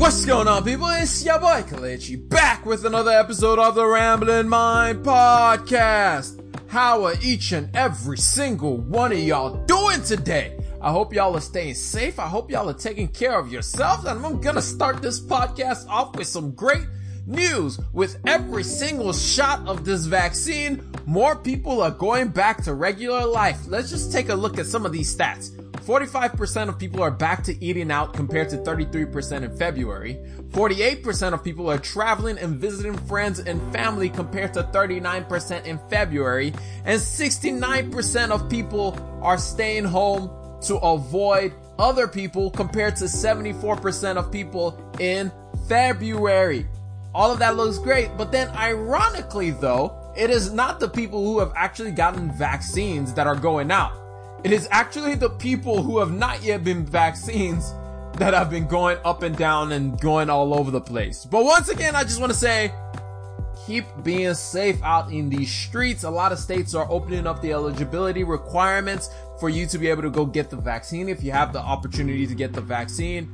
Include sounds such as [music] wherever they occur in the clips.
What's going on, people? It's your boy Kelechi back with another episode of the Ramblin' Mind Podcast. How are each and every single one of y'all doing today? I hope y'all are staying safe. I hope y'all are taking care of yourselves. And I'm gonna start this podcast off with some great news. With every single shot of this vaccine, more people are going back to regular life. Let's just take a look at some of these stats. 45% of people are back to eating out compared to 33% in February. 48% of people are traveling and visiting friends and family compared to 39% in February. And 69% of people are staying home to avoid other people compared to 74% of people in February. All of that looks great, but then ironically though, it is not the people who have actually gotten vaccines that are going out. It is actually the people who have not yet been vaccines that have been going up and down and going all over the place. But once again, I just want to say, keep being safe out in these streets. A lot of states are opening up the eligibility requirements for you to be able to go get the vaccine. If you have the opportunity to get the vaccine,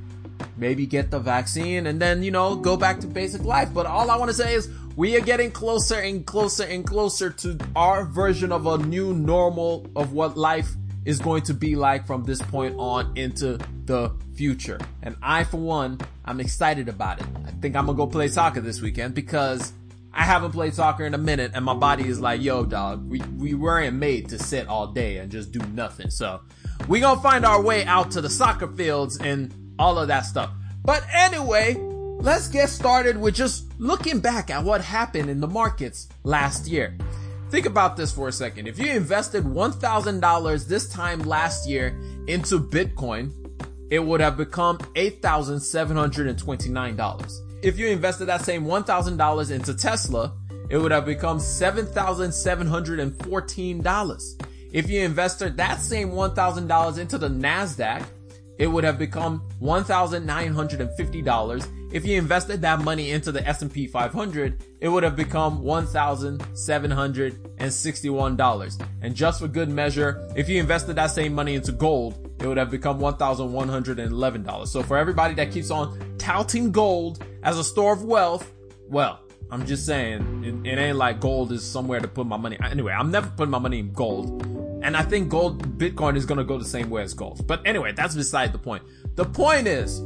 maybe get the vaccine and then, you know, go back to basic life. But all I want to say is we are getting closer and closer and closer to our version of a new normal of what life is going to be like from this point on into the future. And I, for one, I'm excited about it. I think I'm gonna go play soccer this weekend because I haven't played soccer in a minute and my body is like, yo dog, we, we weren't made to sit all day and just do nothing. So we gonna find our way out to the soccer fields and all of that stuff. But anyway, let's get started with just looking back at what happened in the markets last year. Think about this for a second. If you invested $1,000 this time last year into Bitcoin, it would have become $8,729. If you invested that same $1,000 into Tesla, it would have become $7,714. If you invested that same $1,000 into the NASDAQ, it would have become $1,950. If you invested that money into the S&P 500, it would have become $1,761. And just for good measure, if you invested that same money into gold, it would have become $1,111. So for everybody that keeps on touting gold as a store of wealth, well, I'm just saying, it, it ain't like gold is somewhere to put my money. Anyway, I'm never putting my money in gold. And I think gold, Bitcoin is gonna go the same way as gold. But anyway, that's beside the point. The point is,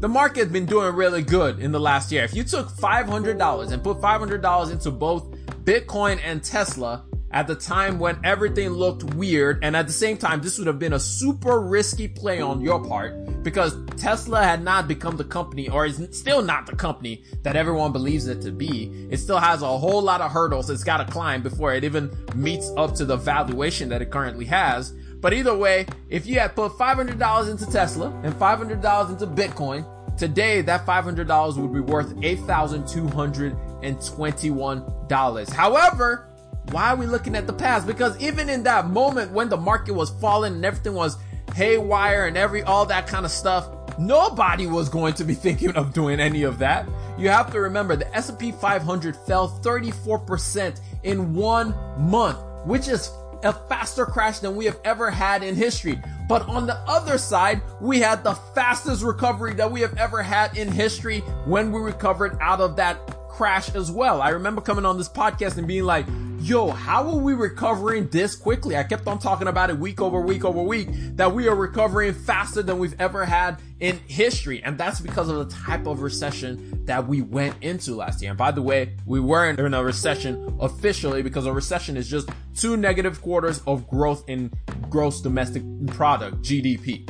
the market's been doing really good in the last year. If you took $500 and put $500 into both Bitcoin and Tesla at the time when everything looked weird, and at the same time, this would have been a super risky play on your part because Tesla had not become the company or is still not the company that everyone believes it to be. It still has a whole lot of hurdles it's got to climb before it even meets up to the valuation that it currently has. But either way, if you had put $500 into Tesla and $500 into Bitcoin, today that $500 would be worth $8,221. However, why are we looking at the past? Because even in that moment when the market was falling and everything was haywire and every, all that kind of stuff, nobody was going to be [laughs] thinking of doing any of that. You have to remember the S&P 500 fell 34% in one month, which is a faster crash than we have ever had in history. But on the other side, we had the fastest recovery that we have ever had in history when we recovered out of that crash as well. I remember coming on this podcast and being like, yo, how are we recovering this quickly? I kept on talking about it week over week over week that we are recovering faster than we've ever had in history. And that's because of the type of recession that we went into last year. And by the way, we weren't in a recession officially because a recession is just two negative quarters of growth in gross domestic product, GDP.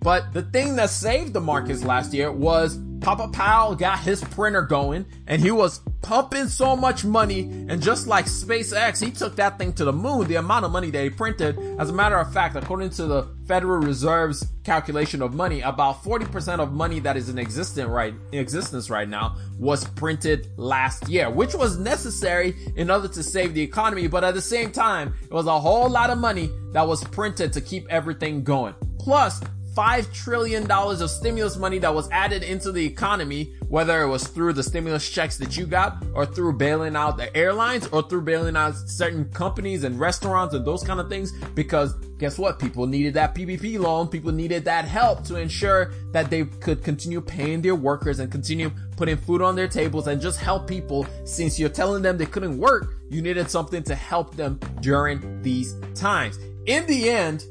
But the thing that saved the markets last year was Papa Powell got his printer going and he was pumping so much money. And just like SpaceX, he took that thing to the moon, the amount of money that he printed. As a matter of fact, according to the Federal Reserve's calculation of money, about 40% of money that is in existence right, in existence right now was printed last year, which was necessary in order to save the economy. But at the same time, it was a whole lot of money that was printed to keep everything going. Plus, $5 trillion of stimulus money that was added into the economy, whether it was through the stimulus checks that you got or through bailing out the airlines or through bailing out certain companies and restaurants and those kind of things. Because guess what? People needed that PPP loan. People needed that help to ensure that they could continue paying their workers and continue putting food on their tables and just help people since you're telling them they couldn't work. You needed something to help them during these times. In the end,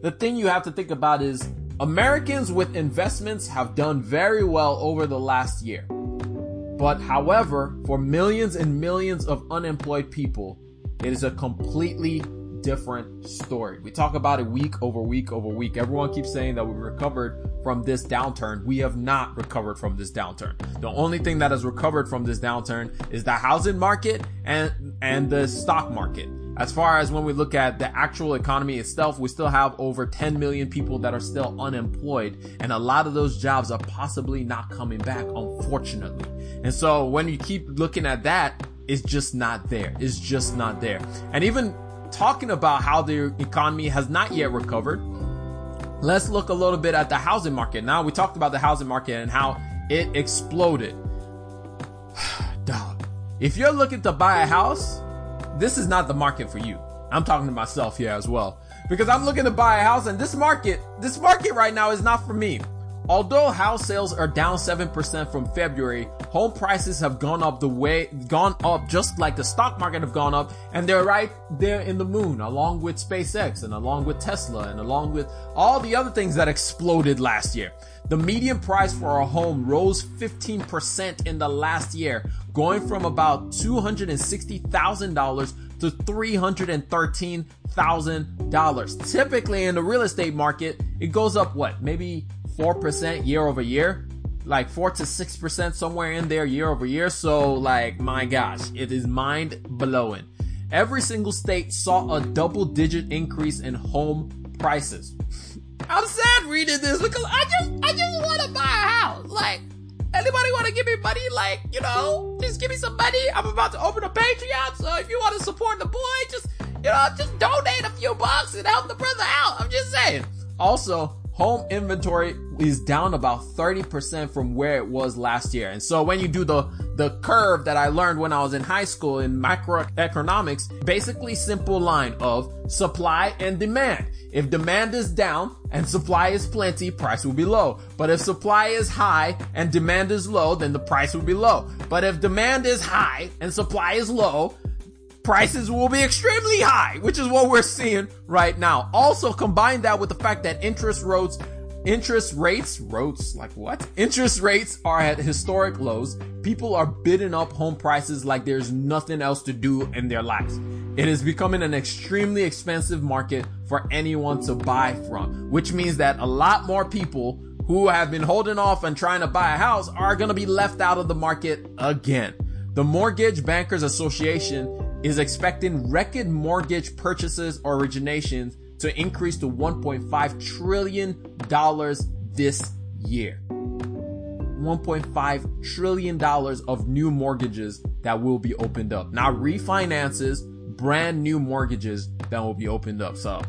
the thing you have to think about is Americans with investments have done very well over the last year. But however, for millions and millions of unemployed people, it is a completely different story. We talk about it week over week over week. Everyone keeps saying that we recovered from this downturn. We have not recovered from this downturn. The only thing that has recovered from this downturn is the housing market and, and the stock market. As far as when we look at the actual economy itself, we still have over 10 million people that are still unemployed. And a lot of those jobs are possibly not coming back, unfortunately. And so when you keep looking at that, it's just not there. It's just not there. And even talking about how the economy has not yet recovered, let's look a little bit at the housing market. Now we talked about the housing market and how it exploded. [sighs] Dog. If you're looking to buy a house, this is not the market for you. I'm talking to myself here as well. Because I'm looking to buy a house and this market, this market right now is not for me. Although house sales are down 7% from February, home prices have gone up the way, gone up just like the stock market have gone up and they're right there in the moon along with SpaceX and along with Tesla and along with all the other things that exploded last year. The median price for a home rose 15% in the last year, going from about $260,000 to $313,000. Typically in the real estate market, it goes up what? Maybe 4% year over year? Like 4 to 6% somewhere in there year over year. So like, my gosh, it is mind blowing. Every single state saw a double digit increase in home prices. I'm sad reading this because I just, I just want to buy a house. Like, anybody want to give me money? Like, you know, just give me some money. I'm about to open a Patreon. So if you want to support the boy, just, you know, just donate a few bucks and help the brother out. I'm just saying. Also, home inventory is down about 30% from where it was last year. And so when you do the, the curve that I learned when I was in high school in macroeconomics, basically simple line of supply and demand. If demand is down and supply is plenty, price will be low. But if supply is high and demand is low, then the price will be low. But if demand is high and supply is low, prices will be extremely high, which is what we're seeing right now. Also combine that with the fact that interest rates interest rates, rates, like what? Interest rates are at historic lows. People are bidding up home prices like there's nothing else to do in their lives. It is becoming an extremely expensive market for anyone to buy from, which means that a lot more people who have been holding off and trying to buy a house are going to be left out of the market again. The Mortgage Bankers Association is expecting record mortgage purchases or originations to increase to $1.5 trillion this year. $1.5 trillion of new mortgages that will be opened up. Now refinances, brand new mortgages that will be opened up. So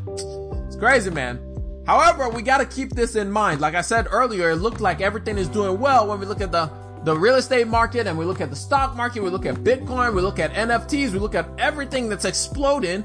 it's crazy, man. However, we got to keep this in mind. Like I said earlier, it looked like everything is doing well when we look at the the real estate market and we look at the stock market, we look at Bitcoin, we look at NFTs, we look at everything that's exploding.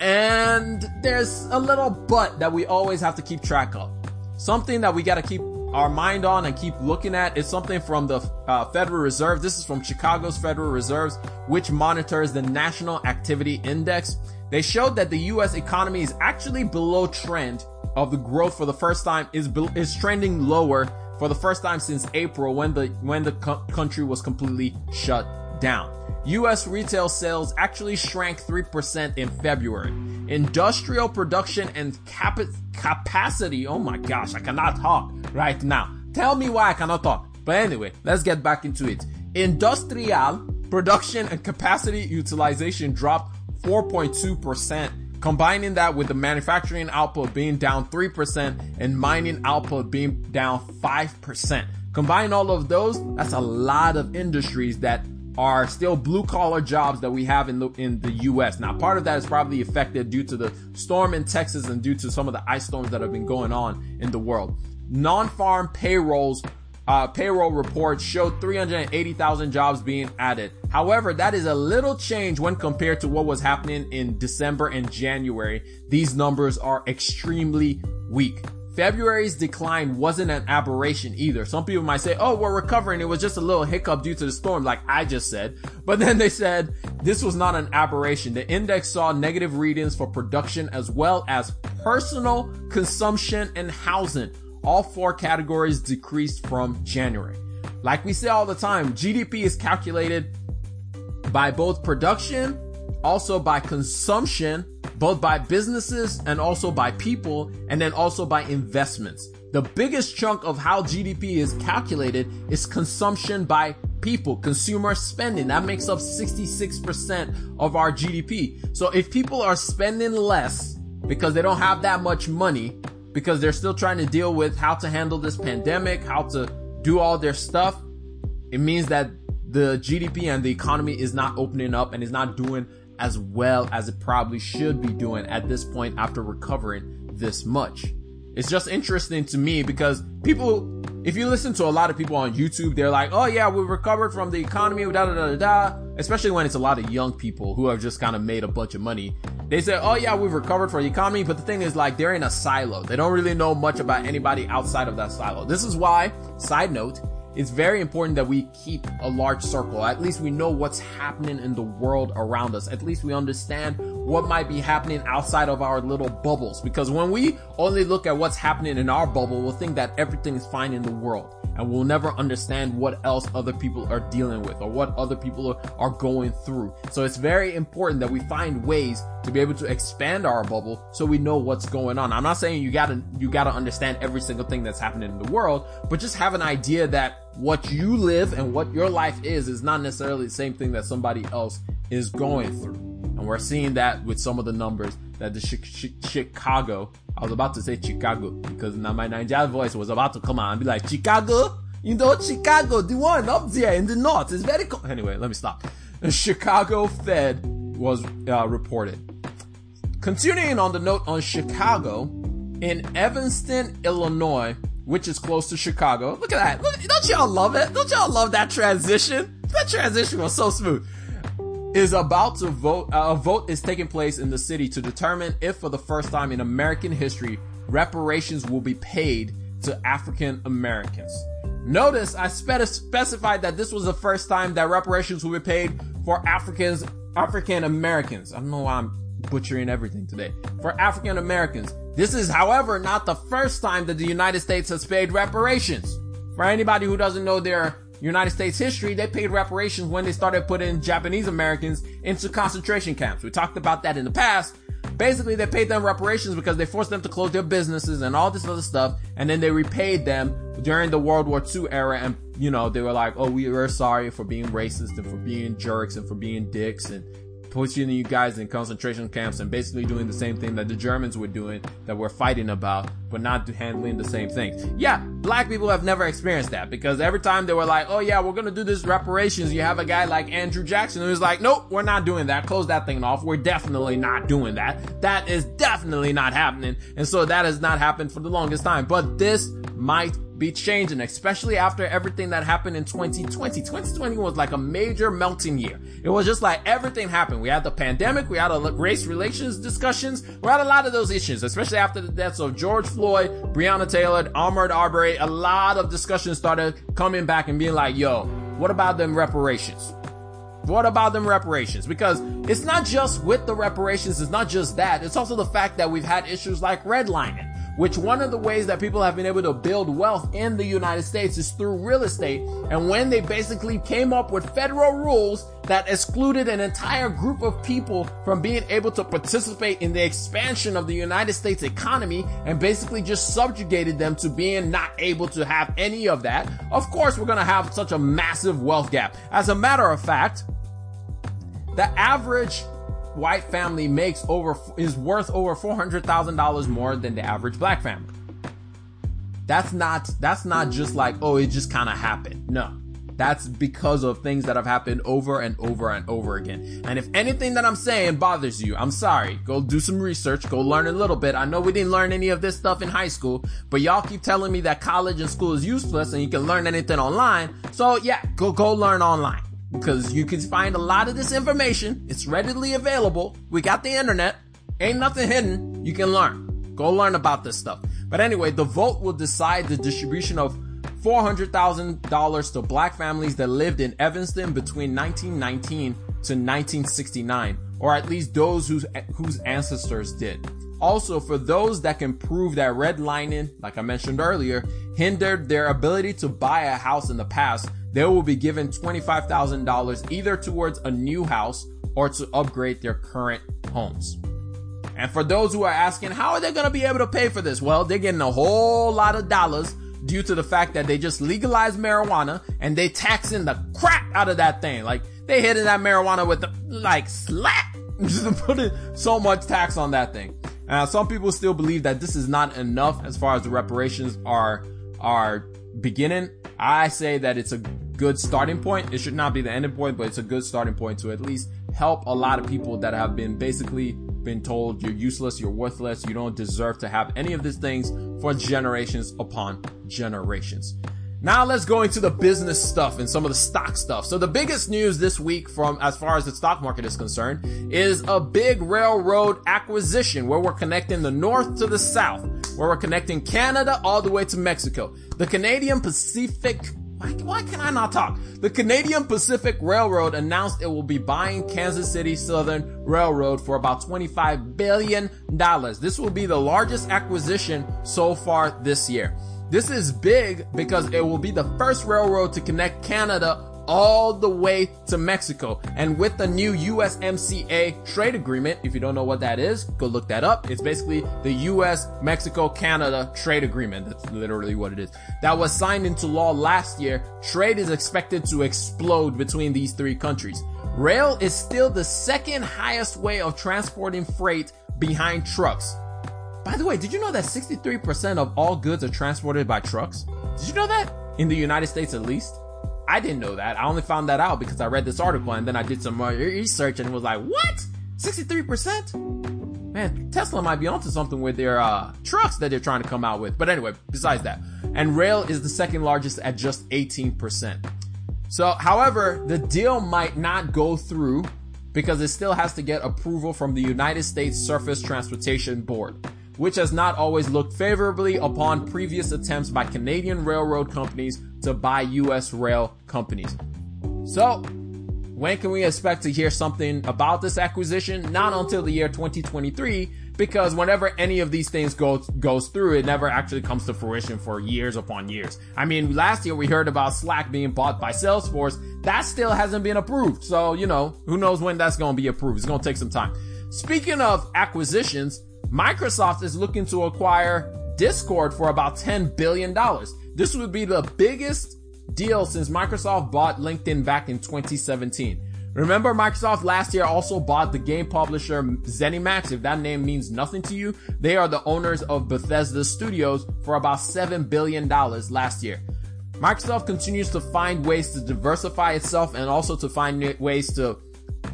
And there's a little but that we always have to keep track of. Something that we got to keep our mind on and keep looking at is something from the uh, Federal Reserve. This is from Chicago's Federal Reserves, which monitors the National Activity Index. They showed that the U.S. economy is actually below trend of the growth for the first time is is trending lower for the first time since April when the when the co- country was completely shut down. US retail sales actually shrank 3% in February. Industrial production and cap- capacity, oh my gosh, I cannot talk right now. Tell me why I cannot talk. But anyway, let's get back into it. Industrial production and capacity utilization dropped 4.2% Combining that with the manufacturing output being down 3% and mining output being down 5%. Combine all of those, that's a lot of industries that are still blue collar jobs that we have in the in the US. Now, part of that is probably affected due to the storm in Texas and due to some of the ice storms that have been going on in the world. Non-farm payrolls uh, payroll reports showed 380,000 jobs being added. However, that is a little change when compared to what was happening in December and January. These numbers are extremely weak. February's decline wasn't an aberration either. Some people might say, oh, we're recovering. It was just a little hiccup due to the storm, like I just said. But then they said this was not an aberration. The index saw negative readings for production as well as personal consumption and housing. All four categories decreased from January. Like we say all the time, GDP is calculated by both production, also by consumption, both by businesses and also by people, and then also by investments. The biggest chunk of how GDP is calculated is consumption by people, consumer spending. That makes up 66% of our GDP. So if people are spending less because they don't have that much money, because they're still trying to deal with how to handle this pandemic, how to do all their stuff, it means that the GDP and the economy is not opening up and is not doing as well as it probably should be doing at this point after recovering this much. It's just interesting to me because people, if you listen to a lot of people on YouTube, they're like, oh yeah, we recovered from the economy, da da da da da. Especially when it's a lot of young people who have just kind of made a bunch of money. They say, oh yeah, we've recovered from the economy, but the thing is like they're in a silo. They don't really know much about anybody outside of that silo. This is why, side note, it's very important that we keep a large circle. At least we know what's happening in the world around us. At least we understand what might be happening outside of our little bubbles. Because when we only look at what's happening in our bubble, we'll think that everything is fine in the world and we'll never understand what else other people are dealing with or what other people are going through. So it's very important that we find ways to be able to expand our bubble so we know what's going on. I'm not saying you gotta, you gotta understand every single thing that's happening in the world, but just have an idea that what you live and what your life is is not necessarily the same thing that somebody else is going through. And we're seeing that with some of the numbers that the Chicago, I was about to say Chicago because now my Nigerian voice was about to come out and be like, Chicago? You know, Chicago, the one up there in the north is very cold. Anyway, let me stop. The Chicago Fed was uh, reported. Continuing on the note on Chicago, in Evanston, Illinois, which is close to Chicago. Look at that. Look, don't y'all love it? Don't y'all love that transition? That transition was so smooth is about to vote. Uh, a vote is taking place in the city to determine if, for the first time in American history, reparations will be paid to African Americans. Notice I spe- specified that this was the first time that reparations will be paid for Africans, African Americans. I don't know why I'm butchering everything today. For African Americans. This is, however, not the first time that the United States has paid reparations. For anybody who doesn't know their United States history, they paid reparations when they started putting Japanese Americans into concentration camps. We talked about that in the past. Basically, they paid them reparations because they forced them to close their businesses and all this other stuff. And then they repaid them during the World War II era. And, you know, they were like, oh, we are sorry for being racist and for being jerks and for being dicks and pushing you guys in concentration camps and basically doing the same thing that the Germans were doing that we're fighting about, but not handling the same things. Yeah, black people have never experienced that because every time they were like, oh yeah, we're gonna do this reparations, you have a guy like Andrew Jackson who's like, nope, we're not doing that. Close that thing off. We're definitely not doing that. That is definitely not happening. And so that has not happened for the longest time. But this might be changing, especially after everything that happened in 2020. 2020 was like a major melting year. It was just like everything happened. We had the pandemic, we had a race relations discussions, we had a lot of those issues, especially after the deaths of George Floyd, Breonna Taylor, Ahmaud Arbery. A lot of discussions started coming back and being like, yo, what about them reparations? What about them reparations? Because it's not just with the reparations, it's not just that. It's also the fact that we've had issues like redlining which one of the ways that people have been able to build wealth in the United States is through real estate. And when they basically came up with federal rules that excluded an entire group of people from being able to participate in the expansion of the United States economy and basically just subjugated them to being not able to have any of that, of course we're gonna have such a massive wealth gap. As a matter of fact, the average white family makes over is worth over four hundred thousand dollars more than the average black family. That's not that's not just like oh it just kind of happened. No, That's because of things that have happened over and over and over again. And if anything that I'm saying bothers you, I'm sorry. Go do some research, go learn a little bit. I know we didn't learn any of this stuff in high school, but y'all keep telling me that college and school is useless and you can learn anything online. So yeah, go, go learn online because you can find a lot of this information. It's readily available. We got the internet. Ain't nothing hidden. You can learn. Go learn about this stuff. But anyway, the vote will decide the distribution of $400,000 to black families that lived in Evanston between 1919 to 1969, or at least those whose, whose ancestors did. Also, for those that can prove that redlining, like I mentioned earlier, hindered their ability to buy a house in the past, they will be given $25,000 either towards a new house or to upgrade their current homes. And for those who are asking, how are they going to be able to pay for this? Well, they're getting a whole lot of dollars due to the fact that they just legalized marijuana and they taxing the crap out of that thing. Like they hitting that marijuana with the like slap, [laughs] just putting so much tax on that thing. Now, some people still believe that this is not enough as far as the reparations are are beginning. I say that it's a good starting point. It should not be the ending point, but it's a good starting point to at least help a lot of people that have been basically been told you're useless, you're worthless, you don't deserve to have any of these things for generations upon generations. Now let's go into the business stuff and some of the stock stuff. So the biggest news this week from as far as the stock market is concerned is a big railroad acquisition where we're connecting the north to the south, where we're connecting Canada all the way to Mexico. The Canadian Pacific why, why can I not talk? The Canadian Pacific Railroad announced it will be buying Kansas City Southern Railroad for about $25 billion. This will be the largest acquisition so far this year. This is big because it will be the first railroad to connect Canada all the way to Mexico. And with the new USMCA trade agreement, if you don't know what that is, go look that up. It's basically the US, Mexico, Canada trade agreement. That's literally what it is. That was signed into law last year. Trade is expected to explode between these three countries. Rail is still the second highest way of transporting freight behind trucks. By the way, did you know that 63% of all goods are transported by trucks? Did you know that? In the United States at least? I didn't know that. I only found that out because I read this article and then I did some more research and was like, what? 63%? Man, Tesla might be onto something with their uh, trucks that they're trying to come out with. But anyway, besides that. And rail is the second largest at just 18%. So, however, the deal might not go through because it still has to get approval from the United States Surface Transportation Board which has not always looked favorably upon previous attempts by Canadian railroad companies to buy US rail companies. So, when can we expect to hear something about this acquisition? Not until the year 2023, because whenever any of these things goes goes through, it never actually comes to fruition for years upon years. I mean, last year we heard about Slack being bought by Salesforce. That still hasn't been approved. So, you know, who knows when that's going to be approved. It's going to take some time. Speaking of acquisitions, Microsoft is looking to acquire Discord for about $10 billion. This would be the biggest deal since Microsoft bought LinkedIn back in 2017. Remember Microsoft last year also bought the game publisher ZeniMax. If that name means nothing to you, they are the owners of Bethesda Studios for about $7 billion last year. Microsoft continues to find ways to diversify itself and also to find ways to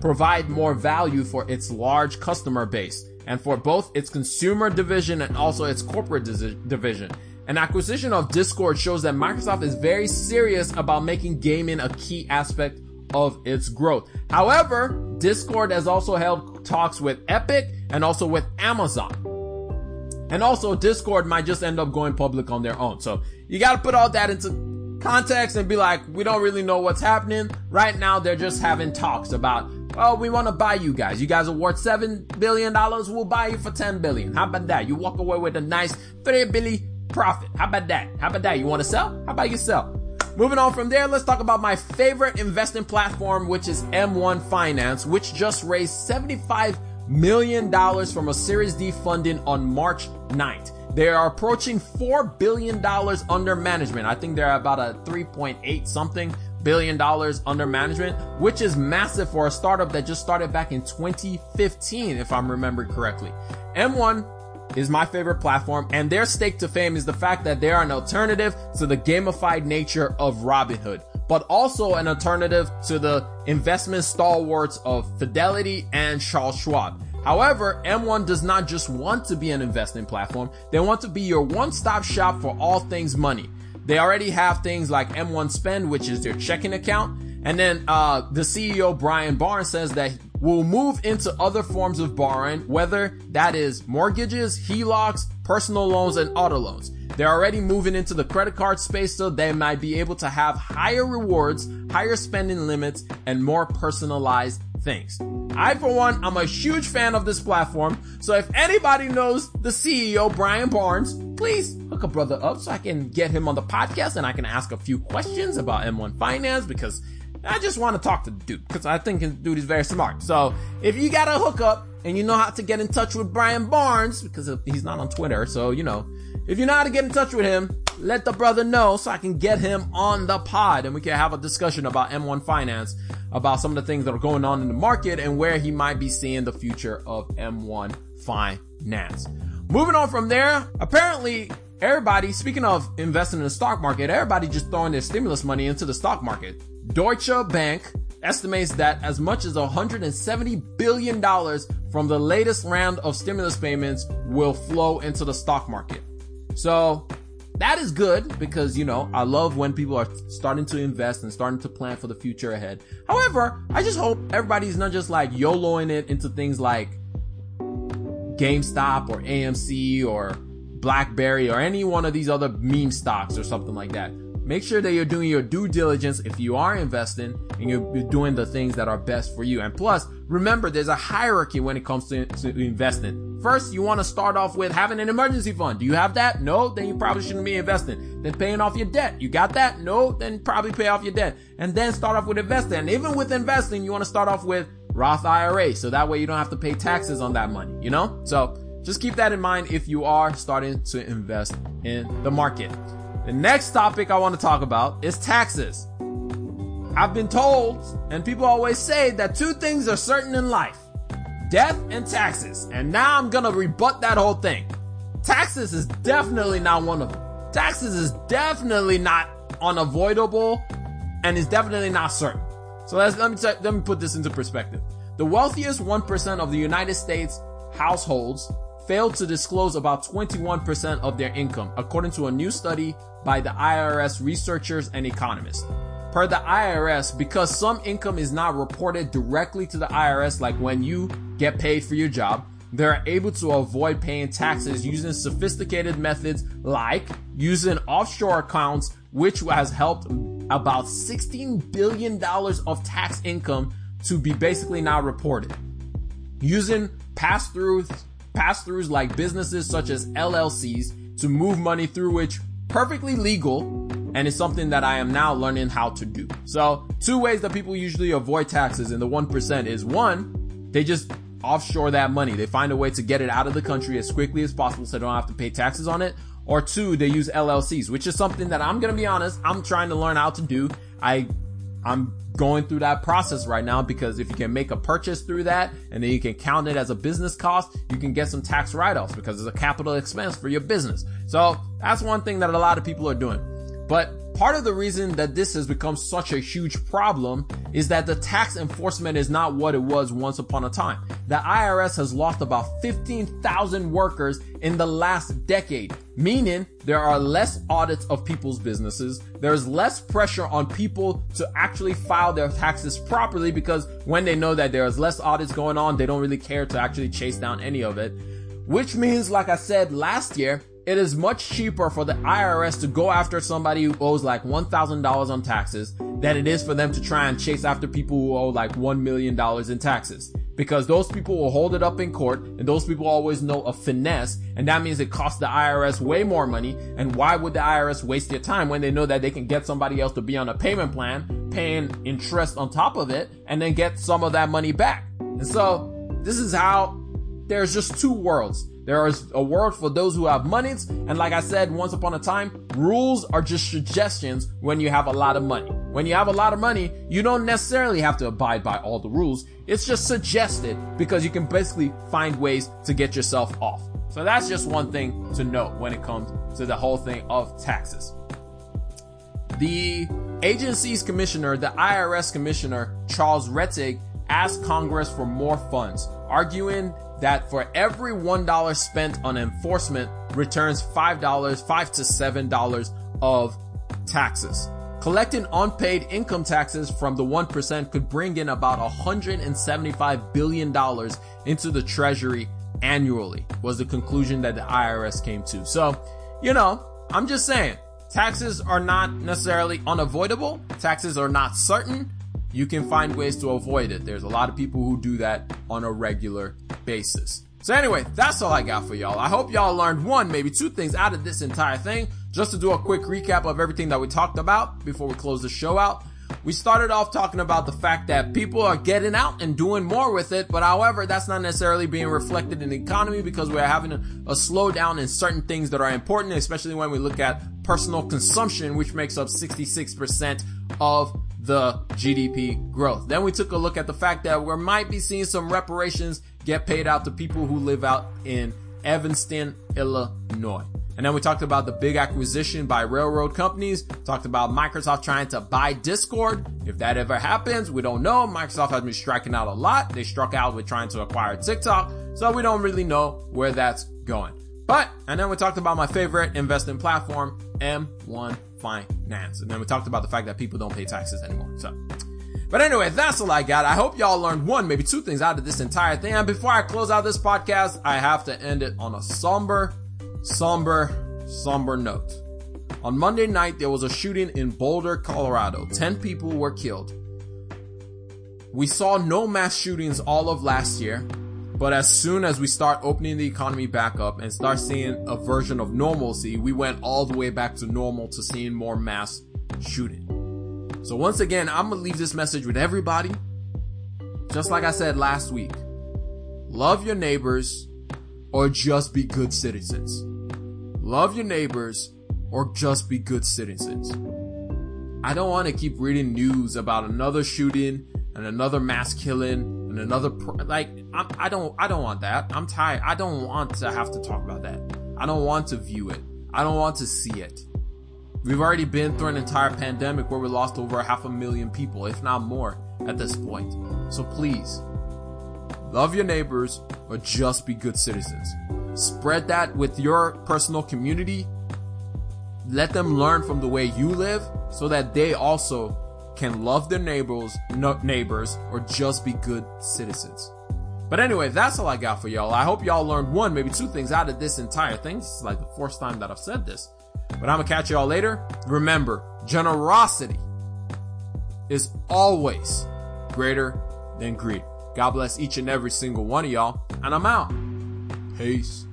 provide more value for its large customer base and for both its consumer division and also its corporate division. An acquisition of Discord shows that Microsoft is very serious about making gaming a key aspect of its growth. However, Discord has also held talks with Epic and also with Amazon. And also Discord might just end up going public on their own. So you gotta put all that into context and be like, we don't really know what's happening. Right now, they're just having talks about Oh, we want to buy you guys. You guys are worth seven billion dollars. We'll buy you for ten billion. How about that? You walk away with a nice three billion profit. How about that? How about that? You want to sell? How about you sell? Moving on from there, let's talk about my favorite investing platform, which is M1 Finance, which just raised $75 million from a Series D funding on March 9th. They are approaching $4 billion under management. I think they're about a 3.8 something billion dollars under management, which is massive for a startup that just started back in 2015, if I'm remembering correctly. M1 is my favorite platform and their stake to fame is the fact that they are an alternative to the gamified nature of Robinhood. but also an alternative to the investment stalwarts of Fidelity and Charles Schwab. However, M1 does not just want to be an investing platform. They want to be your one-stop shop for all things money. They already have things like M1 Spend, which is their checking account. And then, uh, the CEO, Brian Barnes says that we'll move into other forms of borrowing, whether that is mortgages, HELOCs, personal loans, and auto loans. They're already moving into the credit card space so they might be able to have higher rewards, higher spending limits, and more personalized things. I, for one, I'm a huge fan of this platform. So if anybody knows the CEO, Brian Barnes, please hook a brother up so I can get him on the podcast and I can ask a few questions about M1 Finance because I just want to talk to the dude because I think the dude is very smart. So if you got a hookup and you know how to get in touch with Brian Barnes because he's not on Twitter, so you know, if you know how to get in touch with him, let the brother know so I can get him on the pod and we can have a discussion about M1 Finance, about some of the things that are going on in the market and where he might be seeing the future of M1 Finance. Moving on from there, apparently everybody, speaking of investing in the stock market, everybody just throwing their stimulus money into the stock market. Deutsche Bank estimates that as much as $170 billion from the latest round of stimulus payments will flow into the stock market. So that is good because, you know, I love when people are starting to invest and starting to plan for the future ahead. However, I just hope everybody's not just like YOLOing it into things like GameStop or AMC or BlackBerry or any one of these other meme stocks or something like that. Make sure that you're doing your due diligence if you are investing and you're doing the things that are best for you. And plus, remember, there's a hierarchy when it comes to, to investing. First, you want to start off with having an emergency fund. Do you have that? No, then you probably shouldn't be investing. Then paying off your debt. You got that? No, then probably pay off your debt. And then start off with investing. And even with investing, you want to start off with Roth IRA. So that way you don't have to pay taxes on that money, you know? So just keep that in mind if you are starting to invest in the market. The next topic I want to talk about is taxes. I've been told, and people always say that two things are certain in life. Death and taxes. And now I'm gonna rebut that whole thing. Taxes is definitely not one of them. Taxes is definitely not unavoidable and is definitely not certain. So let's, let me, t- let me put this into perspective. The wealthiest 1% of the United States households failed to disclose about 21% of their income, according to a new study by the IRS researchers and economists. Per the IRS, because some income is not reported directly to the IRS, like when you get paid for your job, they're able to avoid paying taxes using sophisticated methods like using offshore accounts, which has helped about $16 billion of tax income to be basically not reported. Using pass-throughs pass-throughs like businesses such as LLCs to move money through which perfectly legal and it's something that I am now learning how to do. So two ways that people usually avoid taxes in the 1% is one, they just offshore that money. They find a way to get it out of the country as quickly as possible so they don't have to pay taxes on it. Or two, they use LLCs, which is something that I'm going to be honest, I'm trying to learn how to do. I, I'm going through that process right now because if you can make a purchase through that and then you can count it as a business cost, you can get some tax write-offs because it's a capital expense for your business. So that's one thing that a lot of people are doing. But part of the reason that this has become such a huge problem is that the tax enforcement is not what it was once upon a time. The IRS has lost about 15,000 workers in the last decade, meaning there are less audits of people's businesses. There's less pressure on people to actually file their taxes properly because when they know that there's less audits going on, they don't really care to actually chase down any of it. Which means, like I said last year, it is much cheaper for the IRS to go after somebody who owes like $1,000 on taxes than it is for them to try and chase after people who owe like $1 million in taxes. Because those people will hold it up in court and those people always know a finesse and that means it costs the IRS way more money. And why would the IRS waste their time when they know that they can get somebody else to be on a payment plan, paying interest on top of it and then get some of that money back? And so this is how there's just two worlds. There is a world for those who have monies. And like I said, once upon a time, rules are just suggestions when you have a lot of money. When you have a lot of money, you don't necessarily have to abide by all the rules. It's just suggested because you can basically find ways to get yourself off. So that's just one thing to note when it comes to the whole thing of taxes. The Agency's commissioner, the IRS commissioner, Charles Rettig, asked Congress for more funds, arguing that for every $1 spent on enforcement returns $5, 5 to $7 of taxes. Collecting unpaid income taxes from the 1% could bring in about $175 billion into the treasury annually was the conclusion that the IRS came to. So, you know, I'm just saying, taxes are not necessarily unavoidable. Taxes are not certain. You can find ways to avoid it. There's a lot of people who do that on a regular basis. So anyway, that's all I got for y'all. I hope y'all learned one, maybe two things out of this entire thing. Just to do a quick recap of everything that we talked about before we close the show out. We started off talking about the fact that people are getting out and doing more with it, but however, that's not necessarily being reflected in the economy because we're having a, a slowdown in certain things that are important, especially when we look at personal consumption, which makes up 66% of the GDP growth. Then we took a look at the fact that we might be seeing some reparations get paid out to people who live out in Evanston, Illinois. And then we talked about the big acquisition by railroad companies, talked about Microsoft trying to buy Discord. If that ever happens, we don't know. Microsoft has been striking out a lot. They struck out with trying to acquire TikTok. So we don't really know where that's going. But, and then we talked about my favorite investing platform, M1 Finance. And then we talked about the fact that people don't pay taxes anymore. So, but anyway, that's all I got. I hope y'all learned one, maybe two things out of this entire thing. And before I close out this podcast, I have to end it on a somber somber, somber note. On Monday night, there was a shooting in Boulder, Colorado. 10 people were killed. We saw no mass shootings all of last year, but as soon as we start opening the economy back up and start seeing a version of normalcy, we went all the way back to normal to seeing more mass shooting. So once again, I'm gonna leave this message with everybody. Just like I said last week. Love your neighbors or just be good citizens love your neighbors, or just be good citizens. I don't want to keep reading news about another shooting and another mass killing and another pr- like I'm, I don't I don't want that. I'm tired. I don't want to have to talk about that. I don't want to view it. I don't want to see it. We've already been through an entire pandemic where we lost over half a million people, if not more, at this point. So please, love your neighbors or just be good citizens. Spread that with your personal community. Let them learn from the way you live so that they also can love their neighbors, neighbors, or just be good citizens. But anyway, that's all I got for y'all. I hope y'all learned one, maybe two things out of this entire thing. This is like the fourth time that I've said this. But I'm gonna catch y'all later. Remember, generosity is always greater than greed. God bless each and every single one of y'all, and I'm out. Peace.